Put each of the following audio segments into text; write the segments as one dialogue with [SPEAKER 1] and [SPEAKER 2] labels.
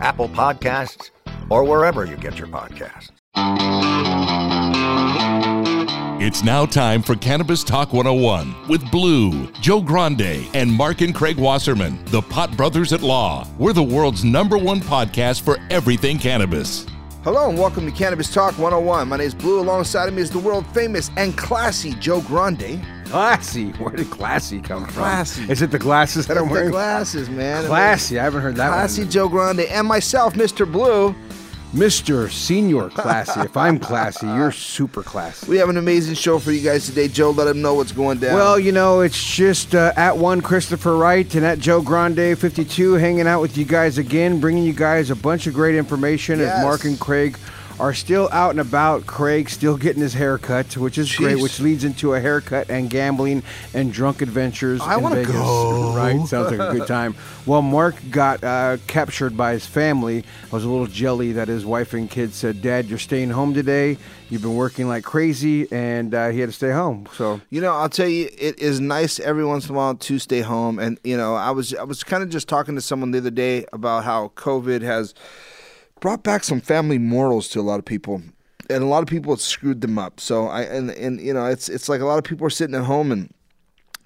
[SPEAKER 1] Apple Podcasts, or wherever you get your podcasts.
[SPEAKER 2] It's now time for Cannabis Talk 101 with Blue, Joe Grande, and Mark and Craig Wasserman, the Pot Brothers at Law. We're the world's number one podcast for everything cannabis.
[SPEAKER 3] Hello and welcome to Cannabis Talk 101. My name is Blue. Alongside of me is the world famous and classy Joe Grande.
[SPEAKER 4] Classy. Where did classy come from?
[SPEAKER 3] Classy.
[SPEAKER 4] Is it the glasses that I'm
[SPEAKER 3] The
[SPEAKER 4] wearing?
[SPEAKER 3] glasses, man.
[SPEAKER 4] Classy. I haven't heard that
[SPEAKER 3] Classy
[SPEAKER 4] one.
[SPEAKER 3] Joe Grande and myself, Mr. Blue.
[SPEAKER 4] Mr. Senior Classy. if I'm classy, you're super classy.
[SPEAKER 3] We have an amazing show for you guys today. Joe, let them know what's going down.
[SPEAKER 4] Well, you know, it's just uh, at one Christopher Wright and at Joe Grande 52 hanging out with you guys again, bringing you guys a bunch of great information
[SPEAKER 3] Yes.
[SPEAKER 4] as Mark and Craig are still out and about. Craig still getting his haircut, which is great, which leads into a haircut and gambling and drunk adventures
[SPEAKER 3] I
[SPEAKER 4] in
[SPEAKER 3] wanna
[SPEAKER 4] Vegas.
[SPEAKER 3] go.
[SPEAKER 4] Right? Sounds like a good time. Well, Mark got uh, captured by his family. I was a little jelly that his wife and kids said, Dad, you're staying home today. You've been working like crazy, and uh, he had to stay home. So
[SPEAKER 3] You know, I'll tell you, it is nice every once in a while to stay home. And you know, I was I was kind of just talking to someone the other day about how COVID has brought back some family morals to a lot of people, and a lot of people it's screwed them up. So I and and you know, it's it's like a lot of people are sitting at home and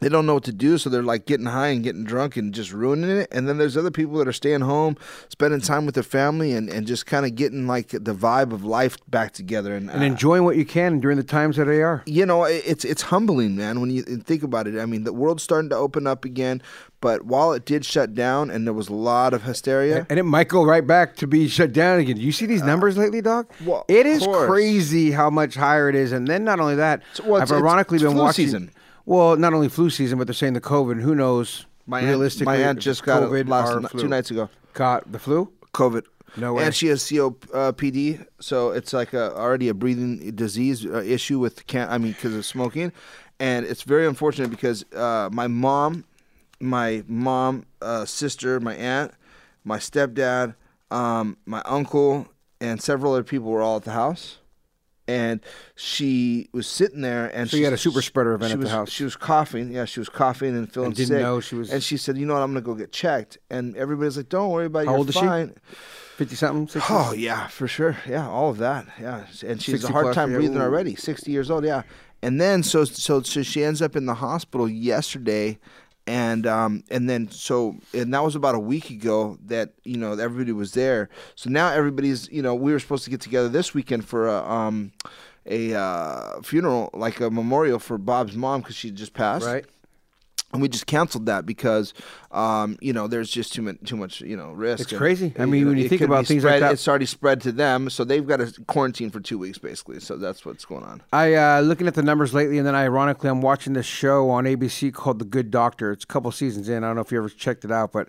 [SPEAKER 3] they don't know what to do, so they're like getting high and getting drunk and just ruining it. And then there's other people that are staying home, spending time with their family, and, and just kind of getting like the vibe of life back together and,
[SPEAKER 4] and
[SPEAKER 3] uh,
[SPEAKER 4] enjoying what you can during the times that they are.
[SPEAKER 3] you know, it- it's it's humbling, man, when you think about it. I mean, the world's starting to open up again, but while it did shut down and there was a lot of hysteria,
[SPEAKER 4] And it might go right back to be shut down again. You see these numbers lately, Doc?
[SPEAKER 3] Uh, well,
[SPEAKER 4] it is
[SPEAKER 3] course.
[SPEAKER 4] crazy how much higher it is. And then not only that,
[SPEAKER 3] well,
[SPEAKER 4] I've
[SPEAKER 3] it's- it's-
[SPEAKER 4] ironically
[SPEAKER 3] it's
[SPEAKER 4] been watching.
[SPEAKER 3] season.
[SPEAKER 4] Well, not only flu season, but they're saying the COVID. And who knows?
[SPEAKER 3] my aunt, my aunt just got
[SPEAKER 4] COVID
[SPEAKER 3] it last
[SPEAKER 4] flu.
[SPEAKER 3] two nights ago.
[SPEAKER 4] Caught the flu.
[SPEAKER 3] COVID.
[SPEAKER 4] No way.
[SPEAKER 3] And she has COPD, so it's like a, already a breathing disease uh, issue with can I mean because of smoking, and it's very unfortunate because uh, my mom, my mom, uh, sister, my aunt, my stepdad, um, my uncle, and several other people were all at the house. And she was sitting there, and
[SPEAKER 4] So
[SPEAKER 3] she
[SPEAKER 4] had a super spreader event
[SPEAKER 3] she
[SPEAKER 4] at the house.
[SPEAKER 3] She was coughing. Yeah, she was coughing and feeling
[SPEAKER 4] And didn't
[SPEAKER 3] sick.
[SPEAKER 4] know she was-
[SPEAKER 3] And she said, "You know what? I'm gonna go get checked." And everybody's like, "Don't worry about it.
[SPEAKER 4] How
[SPEAKER 3] You're
[SPEAKER 4] old is she?
[SPEAKER 3] fine."
[SPEAKER 4] Fifty something. 60?
[SPEAKER 3] Oh yeah, for sure. Yeah, all of that. Yeah, and she's
[SPEAKER 4] 60
[SPEAKER 3] a hard
[SPEAKER 4] plus,
[SPEAKER 3] time
[SPEAKER 4] yeah,
[SPEAKER 3] breathing already. Sixty years old. Yeah, and then so so so she ends up in the hospital yesterday, and um and then so and that was about a week ago that you know everybody was there. So now everybody's you know we were supposed to get together this weekend for a um a uh, funeral like a memorial for Bob's mom because she just passed
[SPEAKER 4] right.
[SPEAKER 3] And we just canceled that because um, you know there's just too much too much you know risk.
[SPEAKER 4] It's
[SPEAKER 3] And,
[SPEAKER 4] crazy. I
[SPEAKER 3] you
[SPEAKER 4] mean,
[SPEAKER 3] know,
[SPEAKER 4] when you think about things like
[SPEAKER 3] spread-
[SPEAKER 4] that-
[SPEAKER 3] it's already spread to them, so they've got to quarantine for two weeks basically. So that's what's going on.
[SPEAKER 4] I uh, looking at the numbers lately, and then ironically, I'm watching this show on ABC called The Good Doctor. It's a couple seasons in. I don't know if you ever checked it out, but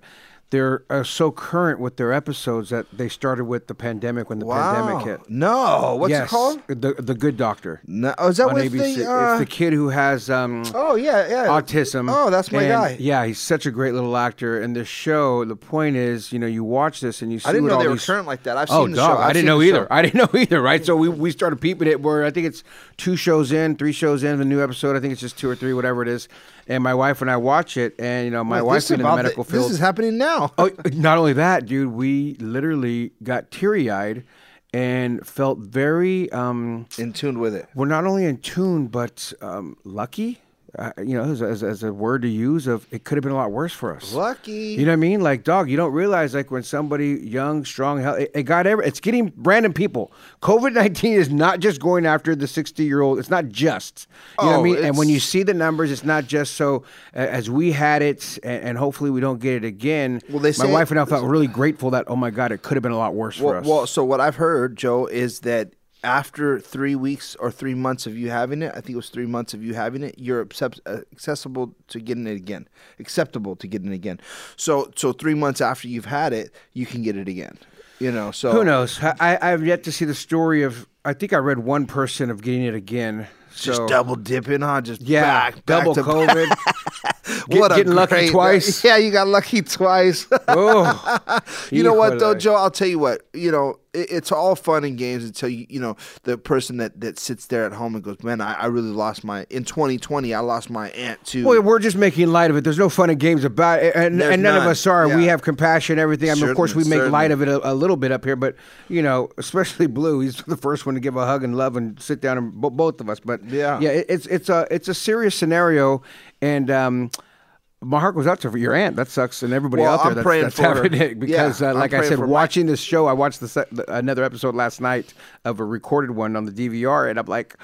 [SPEAKER 4] they're uh, so current with their episodes that they started with the pandemic when the pandemic hit.
[SPEAKER 3] No, what's
[SPEAKER 4] yes,
[SPEAKER 3] it called?
[SPEAKER 4] The The Good Doctor
[SPEAKER 3] No, oh, is that
[SPEAKER 4] on
[SPEAKER 3] with
[SPEAKER 4] ABC.
[SPEAKER 3] the? Uh,
[SPEAKER 4] it's the kid who has um,
[SPEAKER 3] oh yeah, yeah.
[SPEAKER 4] autism.
[SPEAKER 3] Oh, that's my
[SPEAKER 4] and,
[SPEAKER 3] guy.
[SPEAKER 4] Yeah, he's such a great little actor. And the show, the point is, you know, you watch this and you see
[SPEAKER 3] I didn't know they were
[SPEAKER 4] these-
[SPEAKER 3] current like that. I've
[SPEAKER 4] oh,
[SPEAKER 3] seen the
[SPEAKER 4] dog,
[SPEAKER 3] show. I've
[SPEAKER 4] I didn't know either.
[SPEAKER 3] show.
[SPEAKER 4] I didn't know either. Right. So we, we started peeping it. Where I think it's two shows in, three shows in, the new episode. I think it's just two or three, whatever it is. And my wife and I watch it, and you know, my
[SPEAKER 3] Wait,
[SPEAKER 4] wife's in the medical
[SPEAKER 3] This
[SPEAKER 4] field.
[SPEAKER 3] This is happening now.
[SPEAKER 4] Oh, not only that, dude, we literally got teary eyed and felt very um
[SPEAKER 3] in tune with it.
[SPEAKER 4] we're not only in tune but um lucky uh, you know, as, as, as, a word to use of it could have been a lot worse for us.
[SPEAKER 3] Lucky.
[SPEAKER 4] You know what I mean? Like, dog, you don't realize like when somebody young, strong, healthy, it, it got every, it's getting random people. COVID 19 is not just going after the 60 year old. It's not just. You know what I
[SPEAKER 3] Oh,
[SPEAKER 4] mean? And when you see the numbers, it's not just so uh, as we had it, and, and hopefully we don't get it again.
[SPEAKER 3] Well, they
[SPEAKER 4] My wife and I felt really grateful that, oh my God, it could have been a lot worse for us.
[SPEAKER 3] well, so what I've heard, Joe, is that after three weeks or three months of you having it, I think it was three months of you having it, you're accept- uh, accessible to getting it again, acceptable to getting it again. So, so three months after you've had it, you can get it again. You know, so
[SPEAKER 4] Who knows? I, I have yet to see the story of. I think I read one person of getting it again. So, Just
[SPEAKER 3] double dipping, huh? Just
[SPEAKER 4] Yeah,
[SPEAKER 3] back, back
[SPEAKER 4] double COVID. Get-
[SPEAKER 3] what a
[SPEAKER 4] getting lucky
[SPEAKER 3] great-
[SPEAKER 4] twice.
[SPEAKER 3] Yeah, you got lucky twice.
[SPEAKER 4] oh,
[SPEAKER 3] you know what though, Joe? I'll tell you what. You know, it, it's all fun and games until you, you know, the person that that sits there at home and goes, "Man, I, I really lost my in 2020. I lost my aunt too."
[SPEAKER 4] Well, we're just making light of it. There's no fun and games about it, and, and none, of us are. We have compassion, everything. I mean, of course, we
[SPEAKER 3] Certainly,
[SPEAKER 4] make light of it a, a little bit up here, but you know, especially Blue, he's the first one to give a hug and love and sit down, and bo- both of us. But
[SPEAKER 3] Yeah.
[SPEAKER 4] yeah, it, it's it's a it's a serious scenario, and. um my heart goes out to your aunt. That sucks, and everybody
[SPEAKER 3] Well,
[SPEAKER 4] out there
[SPEAKER 3] I'm
[SPEAKER 4] that's,
[SPEAKER 3] praying
[SPEAKER 4] that's
[SPEAKER 3] for her.
[SPEAKER 4] because,
[SPEAKER 3] Yeah,
[SPEAKER 4] uh, like I said, watching this show, I watched the, se- the another episode last night of a recorded one on the DVR, and I'm like,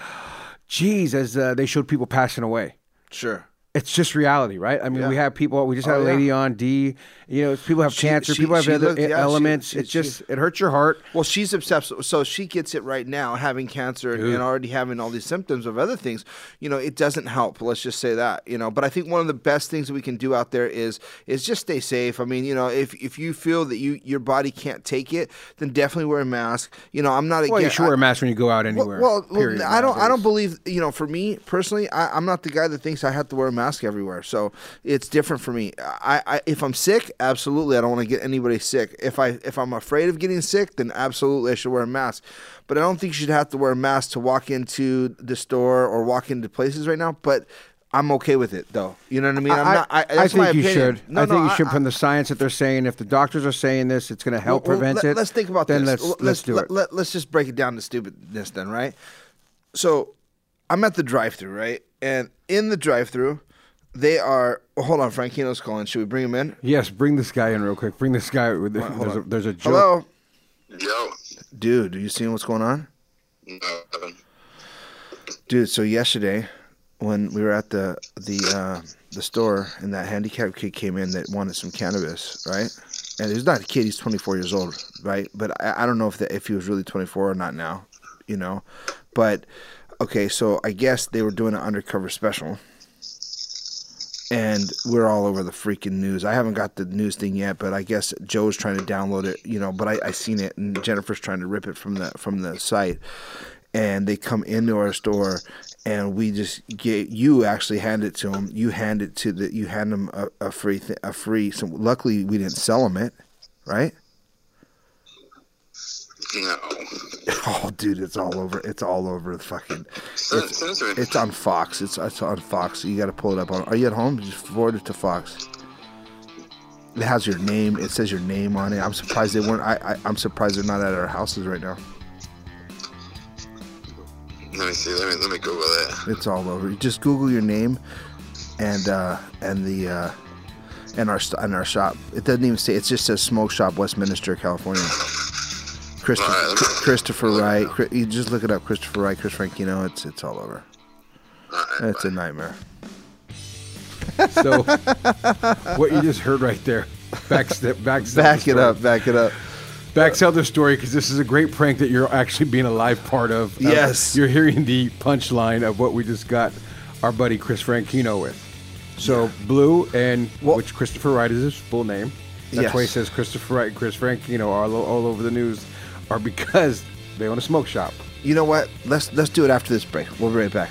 [SPEAKER 4] "Geez!" As uh, they showed people passing away
[SPEAKER 3] sure.
[SPEAKER 4] it's just reality, right? I mean, we have people. We just had
[SPEAKER 3] Oh,
[SPEAKER 4] a lady
[SPEAKER 3] yeah.
[SPEAKER 4] on D. You know, people have
[SPEAKER 3] She-
[SPEAKER 4] cancer.
[SPEAKER 3] she-
[SPEAKER 4] people have other
[SPEAKER 3] looked- yeah,
[SPEAKER 4] elements.
[SPEAKER 3] she-
[SPEAKER 4] it just it hurts your heart.
[SPEAKER 3] Well, she's obsessed. So she gets it right now, having cancer and, and already having all these symptoms of other things. You know, it doesn't help. Let's just say that. You know, but I think one of the best things that we can do out there is is just stay safe. I mean, you know, if if you feel that you your body can't take it, then definitely wear a mask. You know, I'm not
[SPEAKER 4] Well, you
[SPEAKER 3] against.
[SPEAKER 4] should wear a mask when you go out anywhere.
[SPEAKER 3] well, well,
[SPEAKER 4] period,
[SPEAKER 3] I don't. I don't believe. You know, for me personally, I, I'm not the guy that thinks I have to wear a mask everywhere. So it's different for me. I, I if I'm sick, absolutely, I don't want to get anybody sick. If I if I'm afraid of getting sick, then absolutely, I should wear a mask. But I don't think you should have to wear a mask to walk into the store or walk into places right now. But I'm okay with it, though. You know what I mean? I'm
[SPEAKER 4] I,
[SPEAKER 3] not. I,
[SPEAKER 4] I think you should.
[SPEAKER 3] No,
[SPEAKER 4] I think
[SPEAKER 3] no,
[SPEAKER 4] you should
[SPEAKER 3] I-
[SPEAKER 4] from the science that they're saying. If the doctors are saying this, it's going to help
[SPEAKER 3] Well,
[SPEAKER 4] prevent
[SPEAKER 3] let,
[SPEAKER 4] it.
[SPEAKER 3] Let's think about
[SPEAKER 4] then
[SPEAKER 3] this.
[SPEAKER 4] Let's
[SPEAKER 3] L-
[SPEAKER 4] let's do
[SPEAKER 3] let,
[SPEAKER 4] it.
[SPEAKER 3] Let, us just break it down to stupidness then, right? So I'm at the drive-through, right? And in the drive-through, they are. Hold on, Frankino's calling. Should we bring him in?
[SPEAKER 4] yes, bring this guy in real quick. Bring this guy. With the, there's, a, there's a joke.
[SPEAKER 3] Hello,
[SPEAKER 5] Yo,
[SPEAKER 3] dude. Are you seeing what's going on,
[SPEAKER 5] no, Evan.
[SPEAKER 3] dude? So yesterday, when we were at the the uh, the store, and that handicapped kid came in that wanted some cannabis, right? And he's not a kid; he's 24 years old, right? But I, I don't know if that if he was really 24 or not now, you know. But okay, so I guess they were doing an undercover special, and we're all over the freaking news. I haven't got the news thing yet, but I guess Joe's trying to download it, you know. But I, I seen it, and Jennifer's trying to rip it from the from the site. And they come into our store, and we just get you actually hand it to them. You hand it to the you hand them a, a free th- a free. So luckily we didn't sell them it, right?
[SPEAKER 5] No.
[SPEAKER 3] Oh, dude, it's all over. It's all over the fucking.
[SPEAKER 5] Send,
[SPEAKER 3] It's,
[SPEAKER 5] send it to me.
[SPEAKER 3] it's on Fox. It's it's on Fox. You got to pull it up. On, are you at home? Just forward it to Fox. It has your name. It says your name on it. I'm surprised they weren't. I, I I'm surprised they're not at our houses right now.
[SPEAKER 5] Let me see. Let me let me Google it.
[SPEAKER 3] It's all over. You just Google your name, and uh, and the uh, and our and our shop. It doesn't even say. It just says Smoke Shop, Westminster, California. Christopher,
[SPEAKER 5] All right, let
[SPEAKER 3] Christopher Wright. Chri- You just look it up. Christopher Wright, Chris Frankino. It's it's all over.
[SPEAKER 5] Alright,
[SPEAKER 3] It's a nightmare.
[SPEAKER 4] So what you just heard right there. Back step. Back. sell the
[SPEAKER 3] Back it up. Back it up.
[SPEAKER 4] Back tell the story because this is a great prank that you're actually being a live part of. Uh,
[SPEAKER 3] Yes.
[SPEAKER 4] you're hearing the punchline of what we just got our buddy Chris Frankino with. So Blue and
[SPEAKER 3] Well-
[SPEAKER 4] which Christopher Wright is his full name. That's why he says Christopher Wright and Chris Frankino are all, all over the news, are because they own a smoke shop.
[SPEAKER 3] You know what? Let's let's do it after this break. We'll be right back.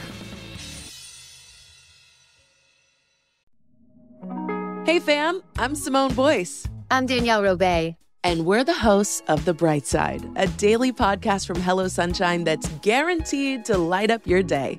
[SPEAKER 6] Hey fam, I'm Simone Boyce,
[SPEAKER 7] I'm Danielle Robay.
[SPEAKER 6] and we're the hosts of The Bright Side, a daily podcast from Hello Sunshine that's guaranteed to light up your day.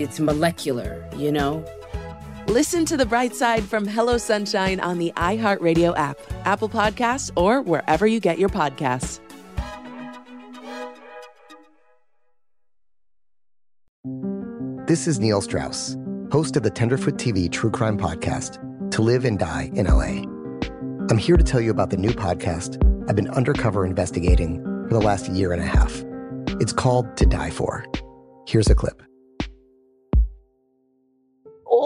[SPEAKER 8] it's molecular, you know?
[SPEAKER 6] Listen to the bright side from Hello Sunshine on the iHeartRadio app, Apple Podcasts, or wherever you get your podcasts.
[SPEAKER 9] This is Neil Strauss, host of the Tenderfoot TV true crime podcast, To Live and Die in LA. I'm here to tell you about the new podcast I've been undercover investigating for the last year and a half. It's called To Die For. Here's a clip.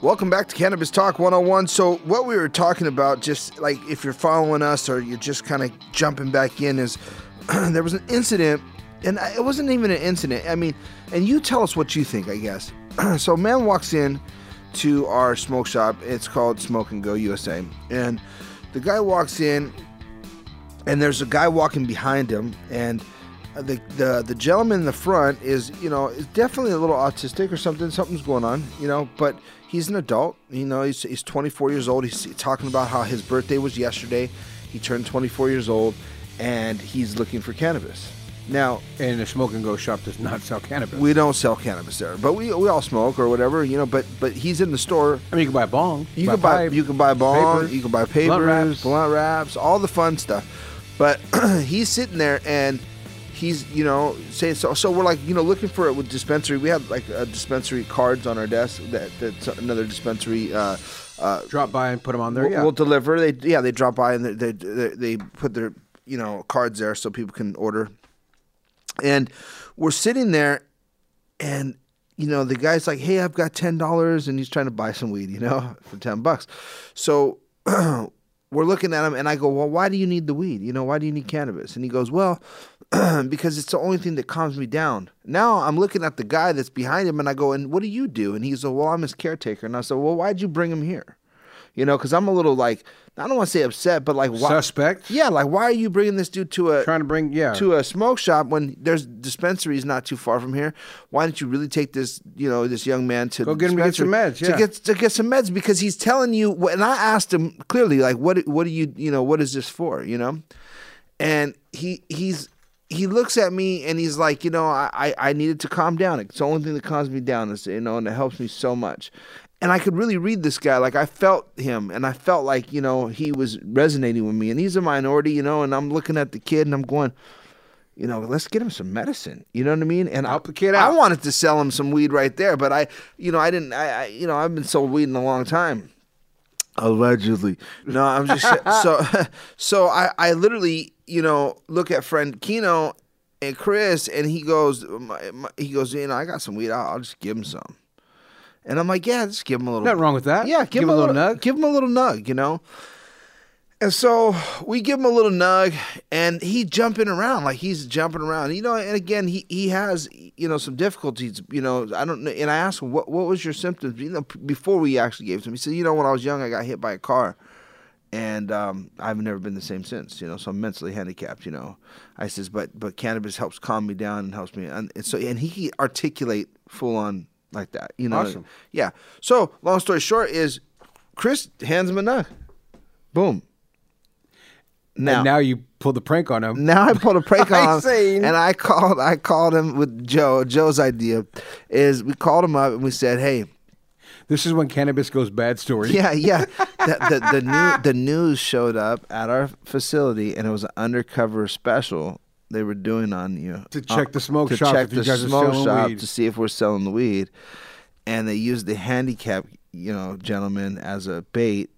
[SPEAKER 3] Welcome back to Cannabis Talk 101. So, what we were talking about, just like if you're following us or you're just kind of jumping back in, is there was an incident, and it wasn't even an incident. I mean, and you tell us what you think, I guess. so, man walks in to our smoke shop. It's called Smoke and Go USA. And the guy walks in, and there's a guy walking behind him, and the the the gentleman in the front is you know is definitely a little autistic or something. Something's going on, you know. But he's an adult. You know, he's he's 24 years old. He's talking about how his birthday was yesterday. He turned 24 years old, and he's looking for cannabis. Now,
[SPEAKER 4] and the smoke and go shop does not sell cannabis.
[SPEAKER 3] we don't sell cannabis there, but we we all smoke or whatever, you know. But but he's in the store.
[SPEAKER 4] I mean, you can buy a bong.
[SPEAKER 3] You can buy
[SPEAKER 4] pipe,
[SPEAKER 3] you can buy bong,
[SPEAKER 4] papers,
[SPEAKER 3] you can buy papers,
[SPEAKER 4] blunt wraps.
[SPEAKER 3] blunt wraps, all the fun stuff. But he's sitting there and he's you know saying so. So we're like you know looking for it with dispensary. We have like a dispensary cards on our desk that that's another dispensary. Uh, uh,
[SPEAKER 4] Drop by and put them on there.
[SPEAKER 3] We'll,
[SPEAKER 4] yeah.
[SPEAKER 3] we'll deliver. They yeah they drop by and they, they they they put their you know cards there so people can order. And we're sitting there, and you know the guy's like, "Hey, I've got ten dollars," and he's trying to buy some weed, you know, for ten bucks. So we're looking at him, and I go, "Well, why do you need the weed? You know, why do you need cannabis?" And he goes, "Well." because it's the only thing that calms me down. Now I'm looking at the guy that's behind him and I go, and what do you do? And he's like, well, I'm his caretaker. And I said, well, why'd you bring him here? You know, because I'm a little like, I don't want to say upset, but like, why?
[SPEAKER 4] Suspect?
[SPEAKER 3] Yeah, like, why are you bringing this dude to a
[SPEAKER 4] Trying to bring, yeah.
[SPEAKER 3] to a smoke shop when there's dispensaries not too far from here? Why don't you really take this, you know, this young man to
[SPEAKER 4] Go
[SPEAKER 3] the
[SPEAKER 4] get him to get some meds, yeah.
[SPEAKER 3] to get to get some meds because he's telling you. And I asked him clearly, like, what what do you, you know, what is this for? You know, and he he's he looks at me and he's like, you know, I, I, I needed to calm down. It's the only thing that calms me down, is, you know, and it helps me so much. And I could really read this guy. Like I felt him and I felt like, you know, he was resonating with me. And he's a minority, you know, and I'm looking at the kid and I'm going, you know, let's get him some medicine. You know what I mean? And
[SPEAKER 4] Help the kid
[SPEAKER 3] I wanted to sell him some weed right there, but I, you know, I didn't. I, I, you know, I've been sold weed in a long time, Allegedly. No, I'm just so so I I literally, you know, look at Frankino and Chris and he goes my, my, he goes, "You know, I got some weed. I'll, I'll just give him some." And I'm like, "Yeah, just give him a little
[SPEAKER 4] Nothing wrong with that.
[SPEAKER 3] Yeah, give, him a little nug. Give him a little nug, you know. And so we give him a little nug, and he jumping around like he's jumping around, you know. And again, he he has you know some difficulties, you know. I don't know. And I asked him what what was your symptoms, you know, before we actually gave it to him. He said, you know, when I was young, I got hit by a car, and um, I've never been the same since, you know. So I'm mentally handicapped, you know. I says, but but cannabis helps calm me down and helps me, and, and so and he can articulate full on like that, you know.
[SPEAKER 4] Awesome.
[SPEAKER 3] Yeah. So long story short is, Chris hands him a nug. Boom.
[SPEAKER 4] Now, now you pulled the prank on him.
[SPEAKER 3] Now I pulled a prank on him, and I called. I called him with Joe. Joe's idea is we called him up and we said, "Hey,
[SPEAKER 4] This is when cannabis goes bad story.
[SPEAKER 3] yeah, yeah." the, the, the new the news showed up at our facility, and it was an undercover special they were doing on you
[SPEAKER 4] To check the smoke
[SPEAKER 3] to
[SPEAKER 4] shop
[SPEAKER 3] check the smoke shop
[SPEAKER 4] weed.
[SPEAKER 3] to see if we're selling the weed, and they used the handicap, you know, gentleman as a bait.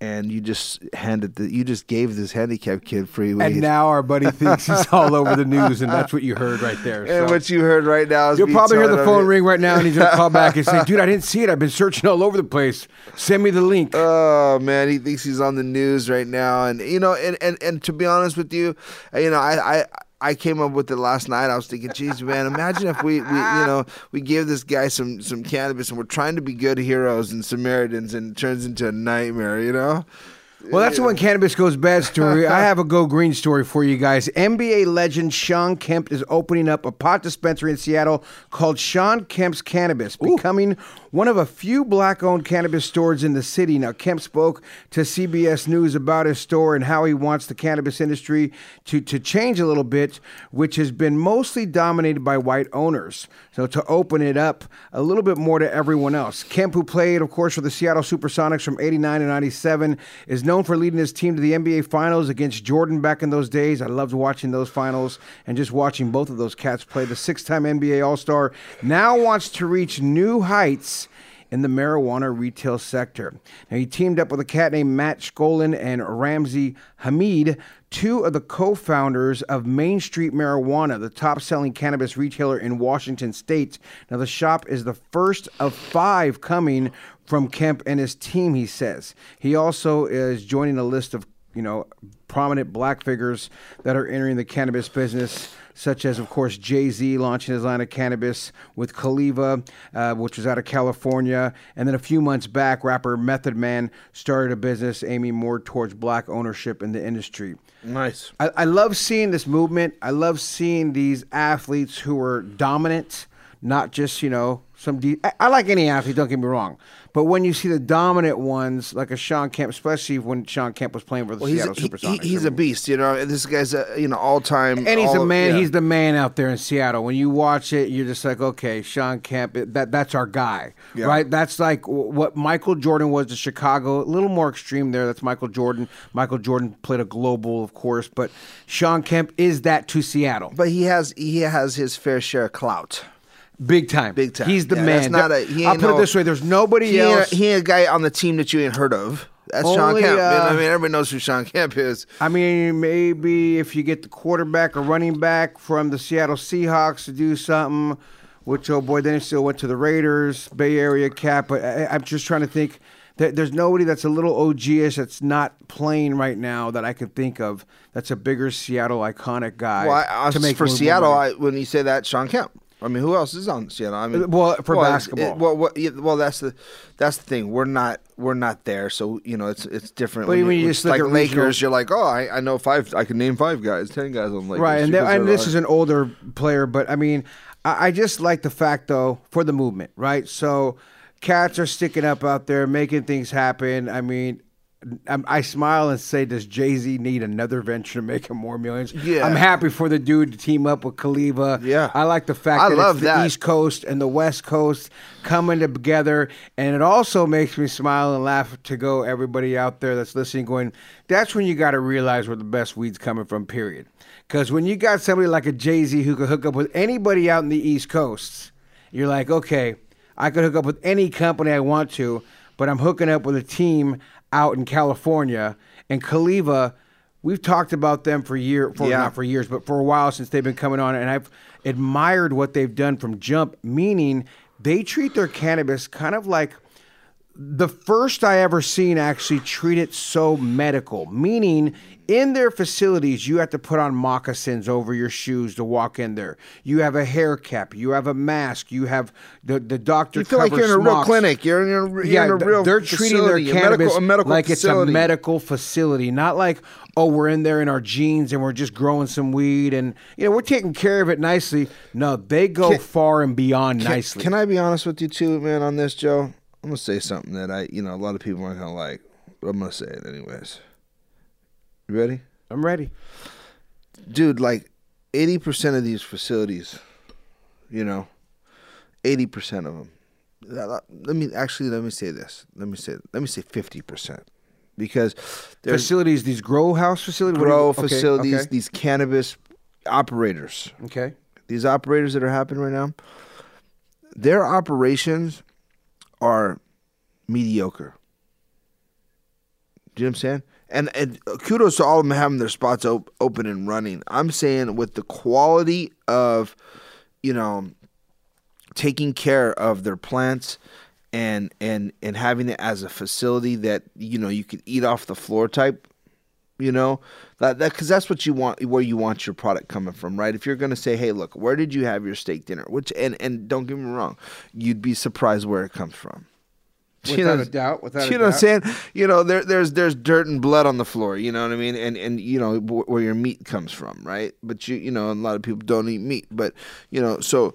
[SPEAKER 3] And you just handed the, you just gave this handicapped kid free weed.
[SPEAKER 4] And now our buddy thinks he's all over the news, and that's what you heard right there.
[SPEAKER 3] And what you heard right now is
[SPEAKER 4] You'll probably hear the phone ring right now, and he's gonna call back and say, "Dude, I didn't see it. I've been searching all over the place. Send me the link."
[SPEAKER 3] Oh man, he thinks he's on the news right now, and you know, and and, and to be honest with you, you know, I I. I came up with it last night. I was thinking, geez, man, imagine if we, we, you know, we give this guy some some cannabis, and we're trying to be good heroes and Samaritans, and it turns into a nightmare, you know?
[SPEAKER 4] Well, that's when cannabis goes bad story. I have a go green story for you guys. NBA legend Sean Kemp is opening up a pot dispensary in Seattle called Sean Kemp's Cannabis, becoming one of a few black owned cannabis stores in the city. Now, Kemp spoke to CBS News about his store and how he wants the cannabis industry to, to change a little bit, which has been mostly dominated by white owners. So, to open it up a little bit more to everyone else. Kemp, who played, of course, for the Seattle Supersonics from 89 to 97, is known for leading his team to the NBA Finals against Jordan back in those days. I loved watching those finals and just watching both of those cats play. The six time NBA All Star now wants to reach new heights in the marijuana retail sector. Now, he teamed up with a cat named Matt Skolin and Ramsey Hamid, two of the co founders of Main Street Marijuana, the top selling cannabis retailer in Washington state. Now, the shop is the first of five coming from Kemp and his team, he says. He also is joining a list of you know, prominent black figures that are entering the cannabis business, such as, of course, Jay Z launching his line of cannabis with Caliva, uh, which was out of California. And then a few months back, rapper Method Man started a business aiming more towards black ownership in the industry.
[SPEAKER 3] Nice.
[SPEAKER 4] I, I love seeing this movement. I love seeing these athletes who are dominant, not just, you know, some. De- I, I like any athlete, don't get me wrong. But when you see the dominant ones, like a Sean Kemp, especially when Sean Kemp was playing for the
[SPEAKER 3] Well, he's
[SPEAKER 4] Seattle
[SPEAKER 3] a,
[SPEAKER 4] Supersonics.
[SPEAKER 3] he- he's a beast, you know. This guy's a you know all time,
[SPEAKER 4] and he's
[SPEAKER 3] all,
[SPEAKER 4] the man.
[SPEAKER 3] yeah.
[SPEAKER 4] He's the man out there in Seattle. When you watch it, you're just like, okay, Sean Kemp. That that's our guy,
[SPEAKER 3] Yeah.
[SPEAKER 4] right? That's like what Michael Jordan was to Chicago. A little more extreme there. That's Michael Jordan. Michael Jordan played a global, of course, but Sean Kemp is that to Seattle.
[SPEAKER 3] But he has he has his fair share of clout.
[SPEAKER 4] Big time.
[SPEAKER 3] Big time.
[SPEAKER 4] He's the
[SPEAKER 3] Yeah,
[SPEAKER 4] man.
[SPEAKER 3] That's not a, he
[SPEAKER 4] I'll
[SPEAKER 3] ain't
[SPEAKER 4] put it this way: there's nobody
[SPEAKER 3] he ain't
[SPEAKER 4] else.
[SPEAKER 3] A, he ain't a guy on the team that you ain't heard of. That's Sean
[SPEAKER 4] Only,
[SPEAKER 3] Kemp. you know what
[SPEAKER 4] uh,
[SPEAKER 3] I mean, everybody knows who Sean Kemp is.
[SPEAKER 4] I mean, maybe if you get the quarterback or running back from the Seattle Seahawks to do something, which oh boy, then he still went to the Raiders, Bay Area cap. But I, I'm just trying to think. That there's nobody that's a little OG-ish that's not playing right now that I could think of. That's a bigger Seattle iconic guy
[SPEAKER 3] Well, I, I,
[SPEAKER 4] to make
[SPEAKER 3] for Seattle. I, when you say that, Sean Kemp. I mean, who else is on Seattle? I mean, uh,
[SPEAKER 4] Well, for
[SPEAKER 3] it-
[SPEAKER 4] basketball.
[SPEAKER 3] well, well, yeah, well, that's the that's the thing. We're not we're not there, so you know it's it's different.
[SPEAKER 4] But
[SPEAKER 3] when
[SPEAKER 4] when you just
[SPEAKER 3] like
[SPEAKER 4] at
[SPEAKER 3] Lakers,
[SPEAKER 4] regional-
[SPEAKER 3] you're like, oh, I, I know five. I can name five guys, ten guys on Lakers.
[SPEAKER 4] Right, and, there- and this is an older player, but I mean, I, I just like the fact though for the movement, right? So, cats are sticking up out there, making things happen. I mean. I'm, smile and say, "Does Jay Z need another venture to make him more millions?
[SPEAKER 3] Yeah.
[SPEAKER 4] I'm happy for the dude to team up with Caliva.
[SPEAKER 3] Yeah.
[SPEAKER 4] I like the fact
[SPEAKER 3] I
[SPEAKER 4] that
[SPEAKER 3] love
[SPEAKER 4] it's the
[SPEAKER 3] that.
[SPEAKER 4] East Coast and the West Coast coming together, and it also makes me smile and laugh to go everybody out there that's listening, going, "That's when you got to realize where the best weed's coming from." Period. Because when you got somebody like a Jay Z who could hook up with anybody out in the East Coast, you're like, okay, I could hook up with any company I want to, but I'm hooking up with a team out in California, and Caliva. We've talked about them for year, for
[SPEAKER 3] Yeah.
[SPEAKER 4] not for years, but for a while since they've been coming on, and I've admired what they've done from jump. Meaning, they treat their cannabis kind of like the first I ever seen actually treat it so medical, meaning in their facilities you have to put on moccasins over your shoes to walk in there. You have a hair cap, you have a mask, you have the the doctor.
[SPEAKER 3] You feel like you're in a real clinic. You're in a, you're
[SPEAKER 4] yeah,
[SPEAKER 3] in a real
[SPEAKER 4] they're treating their
[SPEAKER 3] facility, a
[SPEAKER 4] cannabis
[SPEAKER 3] medical, a medical
[SPEAKER 4] like
[SPEAKER 3] facility.
[SPEAKER 4] it's a medical facility, not like oh we're in there in our jeans and we're just growing some weed and you know we're taking care of it nicely. No, they go
[SPEAKER 3] Can-
[SPEAKER 4] far and beyond
[SPEAKER 3] Can-
[SPEAKER 4] nicely.
[SPEAKER 3] Can I be honest with you too, man, on this, Joe? I'm gonna say something that I, you know, a lot of people aren't gonna like, but I'm gonna say it anyways. You ready?
[SPEAKER 4] I'm ready.
[SPEAKER 3] Dude, like 80% of these facilities, you know, 80% of them. Let me actually let me say this. Let me say let me say 50%. Because there's
[SPEAKER 4] facilities, these grow house facilities,
[SPEAKER 3] grow
[SPEAKER 4] okay,
[SPEAKER 3] facilities,
[SPEAKER 4] okay.
[SPEAKER 3] these cannabis operators.
[SPEAKER 4] Okay.
[SPEAKER 3] These operators that are happening right now, their operations are mediocre. Do you know what I'm saying? And, and kudos to all of them having their spots op- open and running. I'm saying with the quality of, you know, taking care of their plants and and and having it as a facility that you know you could eat off the floor type you know that that because that's what you want where you want your product coming from right if you're going to say hey look where did you have your steak dinner which and and don't get me wrong you'd be surprised where it comes from
[SPEAKER 4] Without a doubt, without a
[SPEAKER 3] you know what I'm saying? You know, there, there's there's dirt and blood on the floor. You know what I mean? And and you know where your meat comes from, right? But you you know a lot of people don't eat meat, but you know so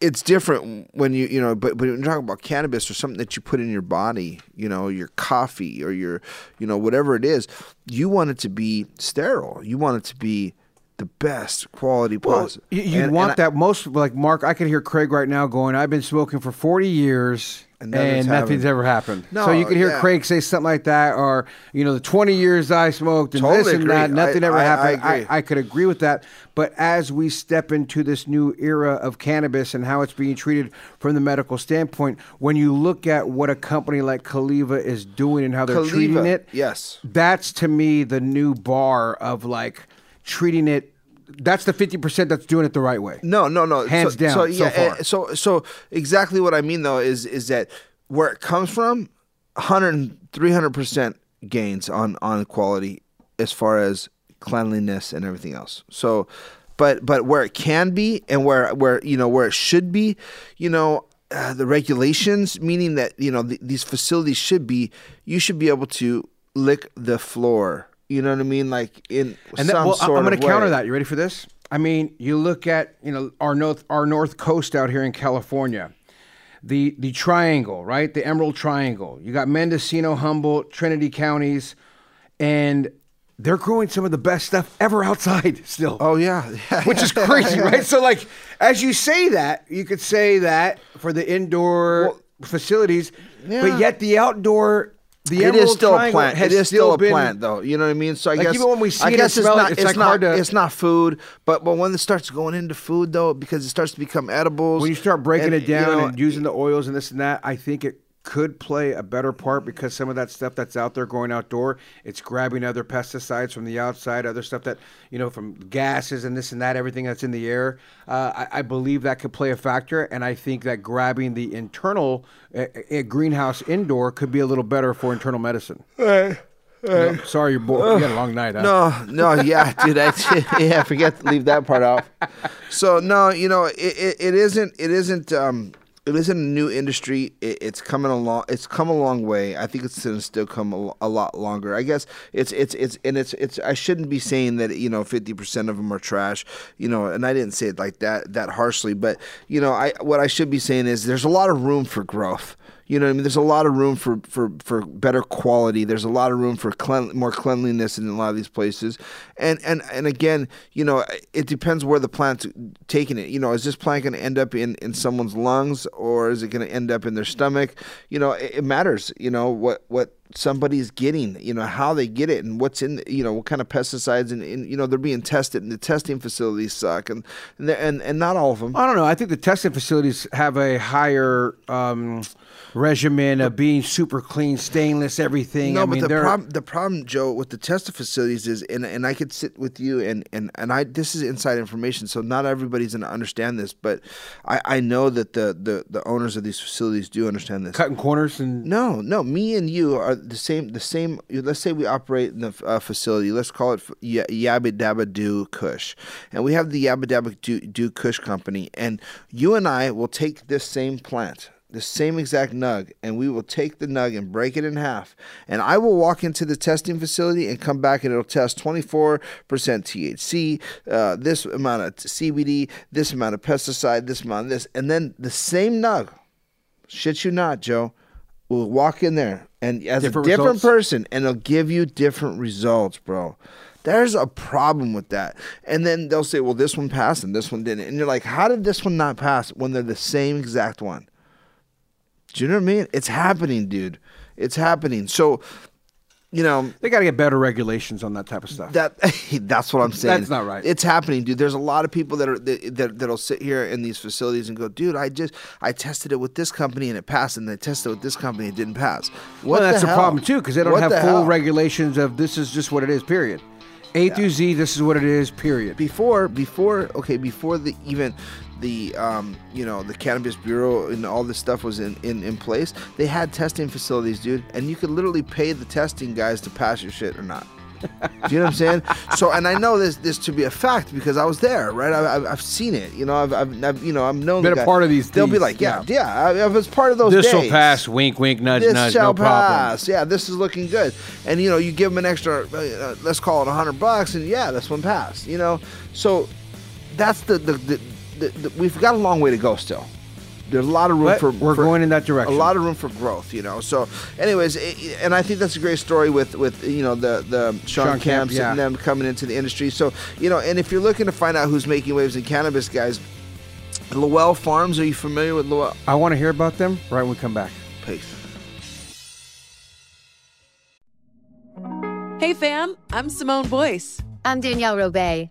[SPEAKER 3] it's different when you you know but, but when you're talking about cannabis or something that you put in your body you know your coffee or your you know whatever it is you want it to be sterile you want it to be the best quality
[SPEAKER 4] Well,
[SPEAKER 3] possible
[SPEAKER 4] you, you want that most like Mark. I can hear Craig right now going. I've been smoking for forty years.
[SPEAKER 3] And
[SPEAKER 4] And,
[SPEAKER 3] nothing's
[SPEAKER 4] ever happened.
[SPEAKER 3] No,
[SPEAKER 4] so you could hear
[SPEAKER 3] yeah.
[SPEAKER 4] Craig say something like that, or you know, the twenty years I smoked and
[SPEAKER 3] Totally
[SPEAKER 4] this and
[SPEAKER 3] agree.
[SPEAKER 4] that, nothing
[SPEAKER 3] I-
[SPEAKER 4] ever
[SPEAKER 3] I- I
[SPEAKER 4] happened.
[SPEAKER 3] agree.
[SPEAKER 4] I, could agree with that. But as we step into this new era of cannabis and how it's being treated from the medical standpoint, when you look at what a company like Caliva is doing and how they're treating it,
[SPEAKER 3] yes
[SPEAKER 4] that's to me the new bar of like treating it. That's the fifty percent that's doing it the right way.
[SPEAKER 3] No, no, no.
[SPEAKER 4] Hands
[SPEAKER 3] so,
[SPEAKER 4] down.
[SPEAKER 3] So
[SPEAKER 4] So,
[SPEAKER 3] yeah,
[SPEAKER 4] far.
[SPEAKER 3] eh, so so exactly what I mean though is is that where it comes from, 100 300 percent gains on on quality as far as cleanliness and everything else. So, but but where it can be and where where you know where it should be, you know. Uh, the regulations, meaning that you know th- these facilities should be, you should be able to lick the floor. You know what I mean? Like in
[SPEAKER 4] And that, well, I'm going to counter that. You ready for this? I mean, you look at you know our north our north coast out here in California, the the triangle, right? The Emerald Triangle. You got Mendocino, Humboldt, Trinity counties, and they're growing some of the best stuff ever outside still.
[SPEAKER 3] Oh yeah,
[SPEAKER 4] which is crazy, right? So like, as you say that, you could say that for the indoor facilities,
[SPEAKER 3] yeah.
[SPEAKER 4] but yet the outdoor. The
[SPEAKER 3] it is still a plant. It is still a
[SPEAKER 4] been-
[SPEAKER 3] plant, though. You know what I mean? So I
[SPEAKER 4] Like,
[SPEAKER 3] guess
[SPEAKER 4] even when we see
[SPEAKER 3] I
[SPEAKER 4] it
[SPEAKER 3] guess
[SPEAKER 4] smell it,
[SPEAKER 3] not,
[SPEAKER 4] it's, like,
[SPEAKER 3] not,
[SPEAKER 4] hard to-
[SPEAKER 3] It's not food, but but when it starts going into food, though, because it starts to become edibles.
[SPEAKER 4] when you start breaking
[SPEAKER 3] and,
[SPEAKER 4] it down
[SPEAKER 3] you know,
[SPEAKER 4] and using the oils and this and that, I think it could play a better part because some of that stuff that's out there going outdoor, it's grabbing other pesticides from the outside, other stuff that you know from gases and this and that, everything that's in the air. Uh, I, I believe that could play a factor, and I think that grabbing the internal uh, uh, greenhouse indoor could be a little better for internal medicine. No, sorry, you're bored. You had a long night. Huh?
[SPEAKER 3] No, no, yeah, dude. I, yeah, forget to leave that part off. So no, you know, it, it, it isn't. It isn't. Um, it isn't a new industry. It, it's coming along. It's come a long way. I think it's going to still come a, a lot longer. I guess it's it's it's and it's it's. I shouldn't be saying that you know fifty percent of them are trash. You know, and I didn't say it like that that harshly. But you know, I what I should be saying is there's a lot of room for growth. You know I mean? There's a lot of room for, for, for better quality. There's a lot of room for clean, more cleanliness in a lot of these places. And, and and again, you know, it depends where the plant's taking it. You know, is this plant going to end up in, in someone's lungs or is it going to end up in their stomach? You know, it, it matters. You know what what somebody's getting, you know, how they get it and what's in, you know, what kind of pesticides and, and you know, they're being tested and the testing facilities suck and and and, and not all of them.
[SPEAKER 4] I don't know. I think the testing facilities have a higher um, regimen of being super clean, stainless, everything.
[SPEAKER 3] No,
[SPEAKER 4] I
[SPEAKER 3] but
[SPEAKER 4] mean,
[SPEAKER 3] the
[SPEAKER 4] they're-
[SPEAKER 3] problem, the problem, Joe, with the testing facilities is, and and I could sit with you, and and and I, this is inside information, so not everybody's going to understand this, but I I know that the the the owners of these facilities do understand this.
[SPEAKER 4] cutting corners and
[SPEAKER 3] No, no, me and you are the same. The same. Let's say we operate in the uh, facility. Let's call it y- Yabba Dabba Do Kush, and we have the Yabba Dabba Do, Do Kush company, and you and I will take this same plant. The same exact nug, and we will take the nug and break it in half. And I will walk into the testing facility and come back, and it'll test 24% THC, uh, this amount of CBD, this amount of pesticide, this amount of this. And then the same nug, shit you not, Joe, will walk in there and as
[SPEAKER 4] Different
[SPEAKER 3] a different
[SPEAKER 4] results?
[SPEAKER 3] person and it'll give you different results, bro. There's a problem with that. And then they'll say, well, this one passed and this one didn't. And you're like, how did this one not pass when they're the same exact one? Do you know what I mean? It's happening, dude. It's happening. So, you know,
[SPEAKER 4] they got to get better regulations on that type of stuff.
[SPEAKER 3] that that's what I'm saying.
[SPEAKER 4] That's not right.
[SPEAKER 3] It's happening, dude. There's a lot of people that are that, that that'll sit here in these facilities and go, dude, I just I tested it with this company and it passed, and they tested it with this company and it didn't pass. What
[SPEAKER 4] well, that's
[SPEAKER 3] the
[SPEAKER 4] problem too, because they don't
[SPEAKER 3] What
[SPEAKER 4] have
[SPEAKER 3] the
[SPEAKER 4] full
[SPEAKER 3] hell?
[SPEAKER 4] regulations of this is just what it is. Period. A through Z, this is what it is. Period.
[SPEAKER 3] Before before okay before the even the um you know the cannabis bureau and all this stuff was in, in in place they had testing facilities dude and you could literally pay the testing guys to pass your shit or not do you know what I'm saying? So, and I know this this to be a fact because I was there, right? I, I've, I've seen it. You know, I've, I've, I've you know I've known
[SPEAKER 4] Been a
[SPEAKER 3] guy.
[SPEAKER 4] part of these
[SPEAKER 3] They'll be like, yeah, yeah. I, I was part of those.
[SPEAKER 4] This will
[SPEAKER 3] days.
[SPEAKER 4] pass. Wink, wink, nudge,
[SPEAKER 3] this
[SPEAKER 4] nudge.
[SPEAKER 3] shall
[SPEAKER 4] no problem.
[SPEAKER 3] pass. Yeah, this is looking good. And you know, you give them an extra, uh, let's call it a hundred bucks, and yeah, this one passed. You know, so that's the the, the, the, the we've got a long way to go still. There's a lot of room
[SPEAKER 4] But
[SPEAKER 3] for
[SPEAKER 4] we're
[SPEAKER 3] for-
[SPEAKER 4] going in that direction.
[SPEAKER 3] A lot of room for growth, you know. So, anyways, i- i- and I think that's a great story with with you know the the Sean,
[SPEAKER 4] Sean Kemp,
[SPEAKER 3] Camps
[SPEAKER 4] yeah.
[SPEAKER 3] and them coming into the industry. So, you know, and if you're looking to find out who's making waves in cannabis, guys, Lowell Farms. Are you familiar with Lowell?
[SPEAKER 4] I want to hear about them right when we come back.
[SPEAKER 3] Peace.
[SPEAKER 6] Hey fam, I'm Simone Boyce.
[SPEAKER 7] I'm Danielle Robay.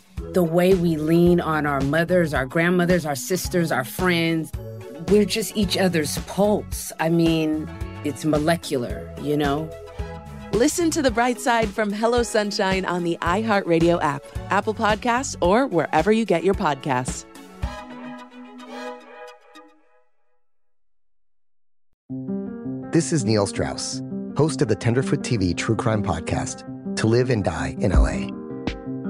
[SPEAKER 8] the way we lean on our mothers, our grandmothers, our sisters, our friends. We're just each other's pulse. I mean, it's molecular, you know?
[SPEAKER 6] Listen to The Bright Side from Hello Sunshine on the iHeartRadio app, Apple Podcasts, or wherever you get your podcasts.
[SPEAKER 9] This is Neil Strauss, host of the Tenderfoot TV true crime podcast, To Live and Die in LA.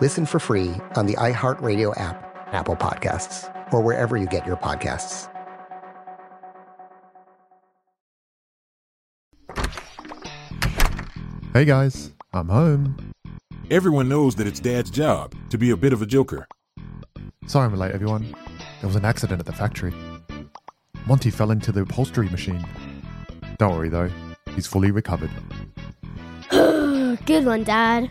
[SPEAKER 9] Listen for free on the iHeartRadio app, Apple Podcasts, or wherever you get your podcasts.
[SPEAKER 10] Hey guys, I'm home.
[SPEAKER 11] Everyone knows that it's Dad's job to be a bit of a joker.
[SPEAKER 10] Sorry I'm late, everyone. There was an accident at the factory. Monty fell into the upholstery machine. Don't worry though, he's fully recovered.
[SPEAKER 12] Good one, Dad.